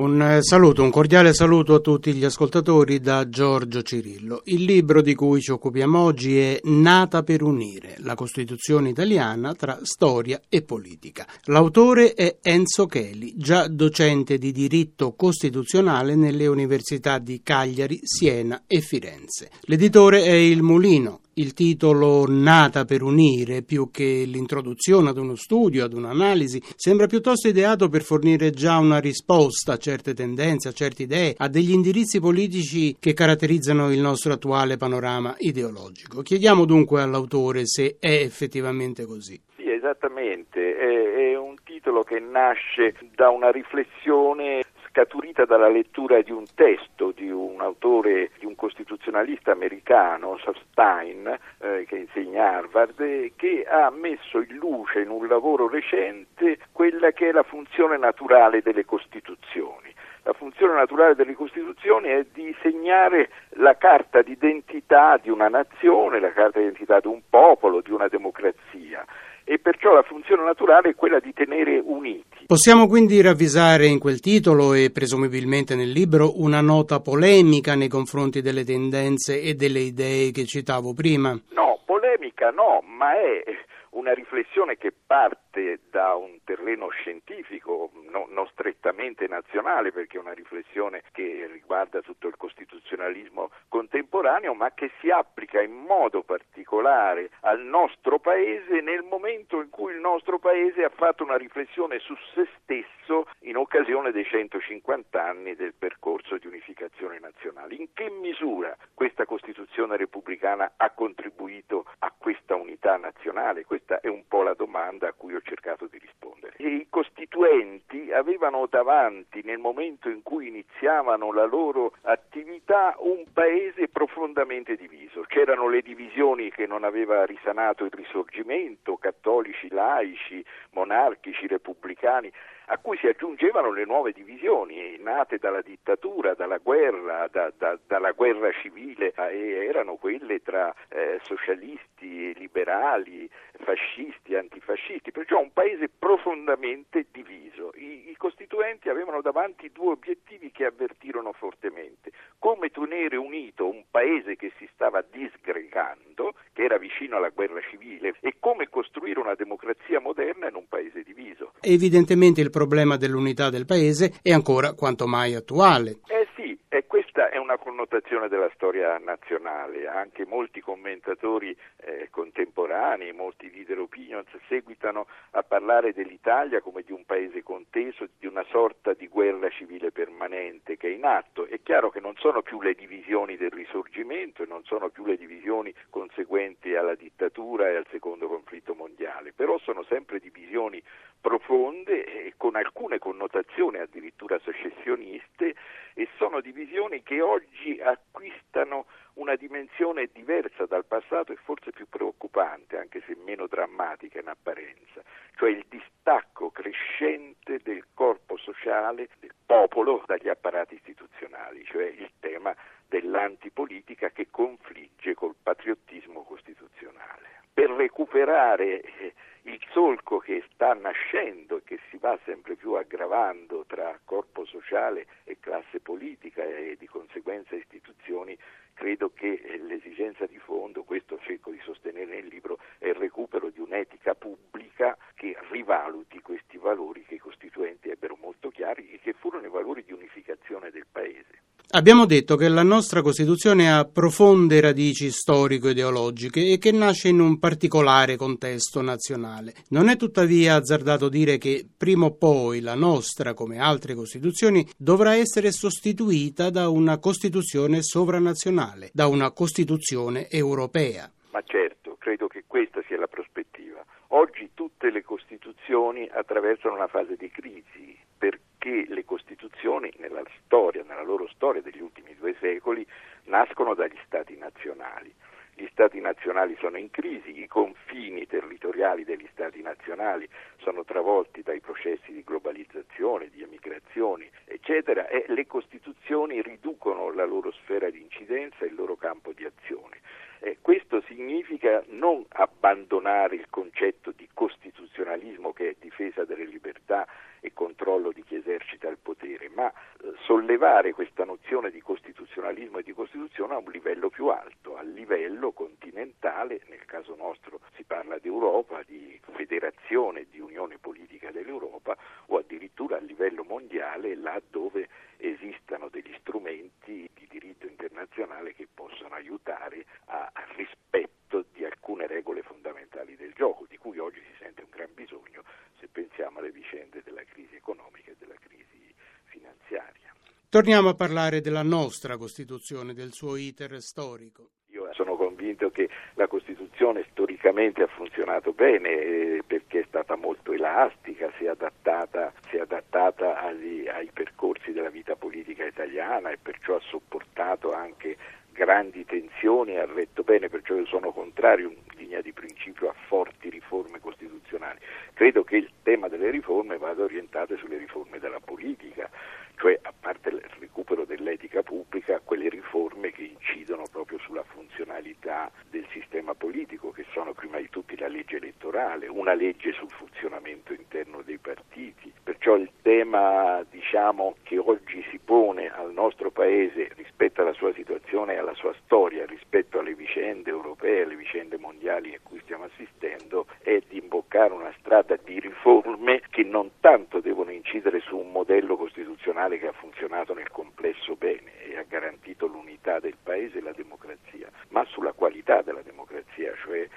Un eh, saluto, un cordiale saluto a tutti gli ascoltatori da Giorgio Cirillo. Il libro di cui ci occupiamo oggi è Nata per unire, la Costituzione italiana tra storia e politica. L'autore è Enzo Cheli, già docente di diritto costituzionale nelle università di Cagliari, Siena e Firenze. L'editore è Il Mulino, il titolo Nata per unire, più che l'introduzione ad uno studio, ad un'analisi, sembra piuttosto ideato per fornire già una risposta a certe tendenze, a certe idee, a degli indirizzi politici che caratterizzano il nostro attuale panorama ideologico. Chiediamo dunque all'autore se è effettivamente così. Sì, esattamente, è, è un titolo che nasce da una riflessione scaturita dalla lettura di un testo di un autore, di un costituzionalista americano, Stein, eh, che insegna a Harvard, eh, che ha messo in luce in un lavoro recente quella che è la funzione naturale delle Costituzioni. La funzione naturale delle Costituzioni è di segnare la carta d'identità di una nazione, la carta d'identità di un popolo, di una democrazia e perciò la funzione naturale è quella di tenere uniti. Possiamo quindi ravvisare in quel titolo e presumibilmente nel libro una nota polemica nei confronti delle tendenze e delle idee che citavo prima? No, polemica no, ma è una riflessione che parte da un terreno scientifico, no, non strettamente nazionale, perché è una riflessione che riguarda tutto il costituzionalismo contemporaneo, ma che si applica in modo particolare al nostro Paese nel momento in cui il nostro Paese ha fatto una riflessione su se stesso in occasione dei 150 anni del percorso di unificazione nazionale. In che misura questa Costituzione repubblicana ha contribuito a questa unità nazionale? Questa è un po' la domanda a cui ho cercato di rispondere. E I costituenti avevano davanti, nel momento in cui iniziavano la loro attività, un paese profondamente diviso. C'erano le divisioni che non aveva risanato il risorgimento, cattolici, laici, monarchici, repubblicani a cui si aggiungevano le nuove divisioni nate dalla dittatura, dalla guerra, da, da, dalla guerra civile e erano quelle tra eh, socialisti, liberali, fascisti, antifascisti, perciò un paese profondamente diviso. Avevano davanti due obiettivi che avvertirono fortemente, come tenere unito un paese che si stava disgregando, che era vicino alla guerra civile, e come costruire una democrazia moderna in un paese diviso. Evidentemente il problema dell'unità del paese è ancora quanto mai attuale. Eh sì, e questa è una connotazione della storia nazionale. Anche molti commentatori contemporanei, molti leader opinions seguitano a parlare dell'Italia come di un paese conteso, di una sorta di guerra civile permanente che è in atto. È chiaro che non sono più le divisioni del risorgimento e non sono più le divisioni conseguenti alla dittatura e al secondo conflitto mondiale, però sono sempre divisioni profonde e con alcune connotazioni addirittura secessioniste e sono divisioni che oggi acquistano una dimensione diversa dal passato e forse più preoccupante, anche se meno drammatica in apparenza, cioè il distacco crescente del corpo sociale, del popolo dagli apparati istituzionali, cioè il tema dell'antipolitica che confligge col patriottismo costituzionale. Per recuperare eh, il solco che sta nascendo e che si va sempre più aggravando tra corpo sociale e classe politica e di conseguenza istituzioni, credo che l'esigenza di fondo, questo cerco di sostenere nel libro, è il recupero di un'etica pubblica che rivaluti questi valori che i costituenti ebbero molto chiari e che furono i valori di unificazione del Paese. Abbiamo detto che la nostra Costituzione ha profonde radici storico-ideologiche e che nasce in un particolare contesto nazionale. Non è tuttavia azzardato dire che prima o poi la nostra, come altre Costituzioni, dovrà essere sostituita da una Costituzione sovranazionale, da una Costituzione europea. Ma certo, credo che questa sia la prospettiva. Oggi tutte le Costituzioni attraversano una fase di crisi perché le Costituzioni nella storia, nella loro storia degli ultimi due secoli, nascono dagli Stati nazionali. Gli Stati nazionali sono in crisi, i confini territoriali degli Stati nazionali sono travolti dai processi di globalizzazione, di emigrazioni, eccetera, e le Costituzioni riducono la loro sfera di incidenza e il loro campo di azione. Eh, questo significa non abbandonare il concetto di costituzionalismo che è difesa delle libertà e controllo di chi esercita il potere, ma eh, sollevare questa nozione di costituzionalismo e di Costituzione a un livello più alto, a livello continentale, nel caso nostro si parla di Europa, di federazione, di unione politica dell'Europa o addirittura a livello mondiale, là dove esistano degli strumenti di diritto internazionale che possono aiutare a, al rispetto di alcune regole fondamentali del gioco, di cui oggi si sente un gran bisogno se pensiamo alle vicende della crisi economica e della crisi finanziaria. Torniamo a parlare della nostra Costituzione, del suo iter storico. Io sono convinto che la Costituzione storicamente ha funzionato bene eh, perché è stata molto elastica, si è adattata, si è adattata agli, ai percorsi della vita politica italiana e perciò ha sopportato anche grandi tensioni ha retto bene, perciò io sono contrario in linea di principio a forti riforme costituzionali. Credo che il tema delle riforme vada orientato sulle riforme della politica, cioè a parte il recupero dell'etica pubblica, quelle riforme che incidono proprio sulla funzionalità del sistema politico, che sono prima di tutti la legge elettorale, una legge sul funzionamento interno dei partiti. Perciò il tema diciamo, che oggi si pone al nostro Paese rispetto alla sua situazione e alla sua storia, rispetto alle vicende europee, alle vicende mondiali a cui stiamo assistendo, è di imboccare una strada di riforme che non tanto devono incidere su un modello costituzionale che ha funzionato nel complesso bene e ha garantito l'unità del Paese e la democrazia, ma sulla qualità della democrazia, cioè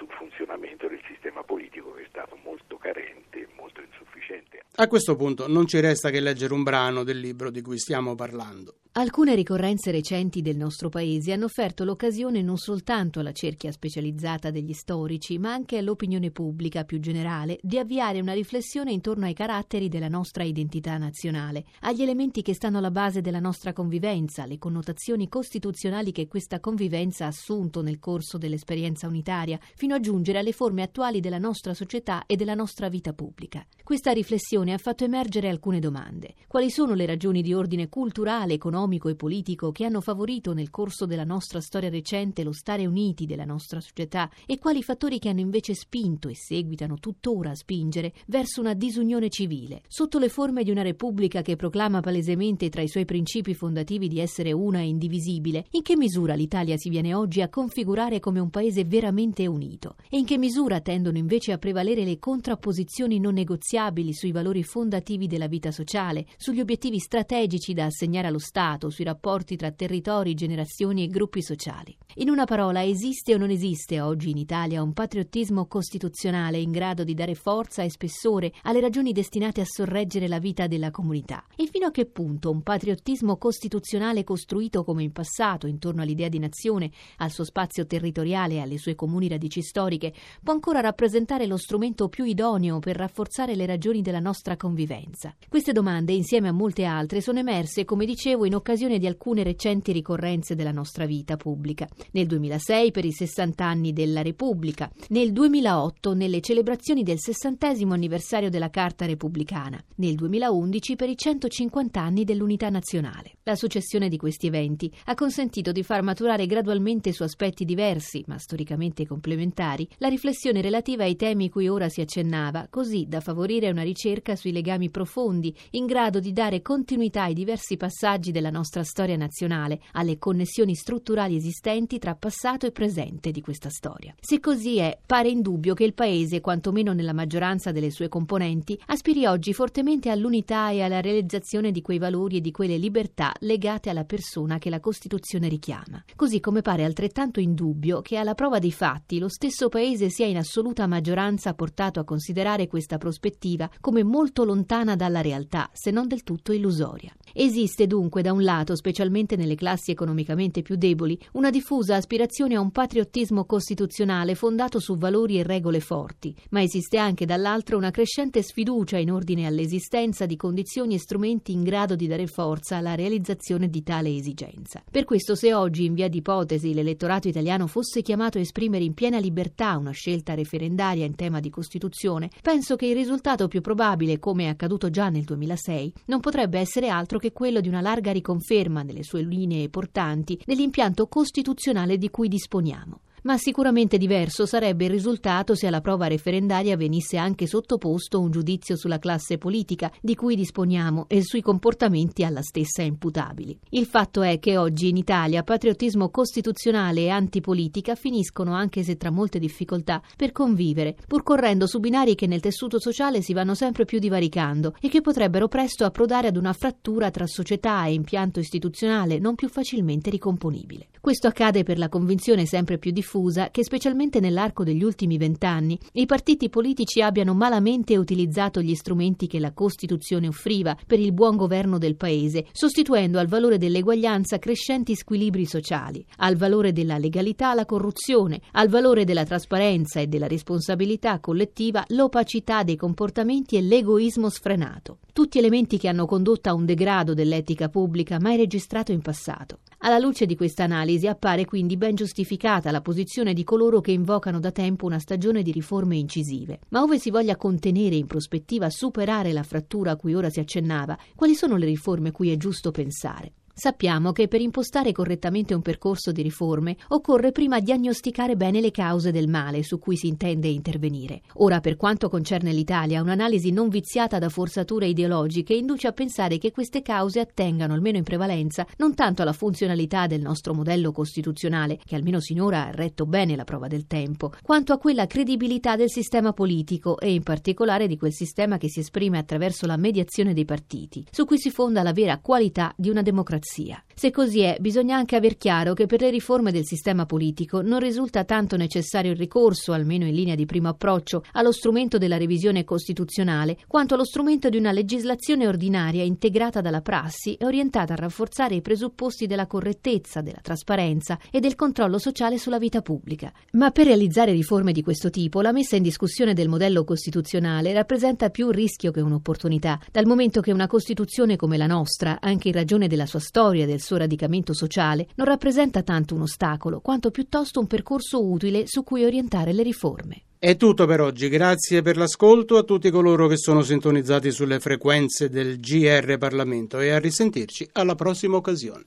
sul funzionamento del sistema politico che è stato molto carente e molto insufficiente. A questo punto non ci resta che leggere un brano del libro di cui stiamo parlando. Alcune ricorrenze recenti del nostro paese hanno offerto l'occasione non soltanto alla cerchia specializzata degli storici, ma anche all'opinione pubblica più generale di avviare una riflessione intorno ai caratteri della nostra identità nazionale, agli elementi che stanno alla base della nostra convivenza, le connotazioni costituzionali che questa convivenza ha assunto nel corso dell'esperienza unitaria, fino a giungere alle forme attuali della nostra società e della nostra vita pubblica. Questa riflessione ha fatto emergere alcune domande. Quali sono le ragioni di ordine culturale, economico, economico e politico che hanno favorito nel corso della nostra storia recente lo stare uniti della nostra società e quali fattori che hanno invece spinto e seguitano tuttora a spingere verso una disunione civile, sotto le forme di una repubblica che proclama palesemente tra i suoi principi fondativi di essere una e indivisibile, in che misura l'Italia si viene oggi a configurare come un paese veramente unito e in che misura tendono invece a prevalere le contrapposizioni non negoziabili sui valori fondativi della vita sociale, sugli obiettivi strategici da assegnare allo Stato Stato sui rapporti tra territori, generazioni e gruppi sociali. In una parola, esiste o non esiste oggi in Italia un patriottismo costituzionale in grado di dare forza e spessore alle ragioni destinate a sorreggere la vita della comunità? E fino a che punto un patriottismo costituzionale costruito come in passato intorno all'idea di nazione, al suo spazio territoriale e alle sue comuni radici storiche, può ancora rappresentare lo strumento più idoneo per rafforzare le ragioni della nostra convivenza? Queste domande, insieme a molte altre, sono emerse, come dicevo, in occasione di alcune recenti ricorrenze della nostra vita pubblica. Nel 2006 per i 60 anni della Repubblica, nel 2008 nelle celebrazioni del 60 anniversario della Carta Repubblicana, nel 2011 per i 150 anni dell'Unità Nazionale. La successione di questi eventi ha consentito di far maturare gradualmente su aspetti diversi, ma storicamente complementari, la riflessione relativa ai temi cui ora si accennava, così da favorire una ricerca sui legami profondi, in grado di dare continuità ai diversi passaggi della nostra storia nazionale, alle connessioni strutturali esistenti tra passato e presente di questa storia. Se così è, pare indubbio che il Paese, quantomeno nella maggioranza delle sue componenti, aspiri oggi fortemente all'unità e alla realizzazione di quei valori e di quelle libertà legate alla persona che la Costituzione richiama. Così come pare altrettanto indubbio che alla prova dei fatti lo stesso Paese sia in assoluta maggioranza portato a considerare questa prospettiva come molto lontana dalla realtà, se non del tutto illusoria. Esiste dunque da un lato, specialmente nelle classi economicamente più deboli, una diffusa diffusa aspirazione a un patriottismo costituzionale fondato su valori e regole forti, ma esiste anche dall'altro una crescente sfiducia in ordine all'esistenza di condizioni e strumenti in grado di dare forza alla realizzazione di tale esigenza. Per questo se oggi in via d'ipotesi l'elettorato italiano fosse chiamato a esprimere in piena libertà una scelta referendaria in tema di Costituzione, penso che il risultato più probabile, come è accaduto già nel 2006, non potrebbe essere altro che quello di una larga riconferma nelle sue linee portanti dell'impianto costituzionale di cui disponiamo ma sicuramente diverso sarebbe il risultato se alla prova referendaria venisse anche sottoposto un giudizio sulla classe politica di cui disponiamo e sui comportamenti alla stessa imputabili. Il fatto è che oggi in Italia patriottismo costituzionale e antipolitica finiscono, anche se tra molte difficoltà, per convivere, pur correndo su binari che nel tessuto sociale si vanno sempre più divaricando e che potrebbero presto approdare ad una frattura tra società e impianto istituzionale non più facilmente ricomponibile. Questo accade per la convinzione sempre più diffusa che specialmente nell'arco degli ultimi vent'anni i partiti politici abbiano malamente utilizzato gli strumenti che la Costituzione offriva per il buon governo del Paese, sostituendo al valore dell'eguaglianza crescenti squilibri sociali, al valore della legalità la corruzione, al valore della trasparenza e della responsabilità collettiva l'opacità dei comportamenti e l'egoismo sfrenato. Tutti elementi che hanno condotto a un degrado dell'etica pubblica mai registrato in passato. Alla luce di questa analisi appare quindi ben giustificata la posizione di coloro che invocano da tempo una stagione di riforme incisive. Ma ove si voglia contenere in prospettiva superare la frattura a cui ora si accennava, quali sono le riforme cui è giusto pensare? Sappiamo che per impostare correttamente un percorso di riforme occorre prima diagnosticare bene le cause del male su cui si intende intervenire. Ora, per quanto concerne l'Italia, un'analisi non viziata da forzature ideologiche induce a pensare che queste cause attengano, almeno in prevalenza, non tanto alla funzionalità del nostro modello costituzionale, che almeno sinora ha retto bene la prova del tempo, quanto a quella credibilità del sistema politico e in particolare di quel sistema che si esprime attraverso la mediazione dei partiti, su cui si fonda la vera qualità di una democrazia democrazia. Se così è, bisogna anche aver chiaro che per le riforme del sistema politico non risulta tanto necessario il ricorso, almeno in linea di primo approccio, allo strumento della revisione costituzionale, quanto allo strumento di una legislazione ordinaria integrata dalla prassi e orientata a rafforzare i presupposti della correttezza, della trasparenza e del controllo sociale sulla vita pubblica. Ma per realizzare riforme di questo tipo, la messa in discussione del modello costituzionale rappresenta più un rischio che un'opportunità, dal momento che una Costituzione come la nostra, anche in ragione della sua storia e del suo radicamento sociale, non rappresenta tanto un ostacolo, quanto piuttosto un percorso utile su cui orientare le riforme. È tutto per oggi, grazie per l'ascolto a tutti coloro che sono sintonizzati sulle frequenze del GR Parlamento e a risentirci alla prossima occasione.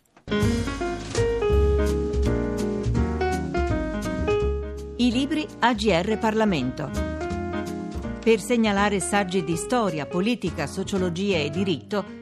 I libri AGR Parlamento. Per segnalare saggi di storia, politica, sociologia e diritto,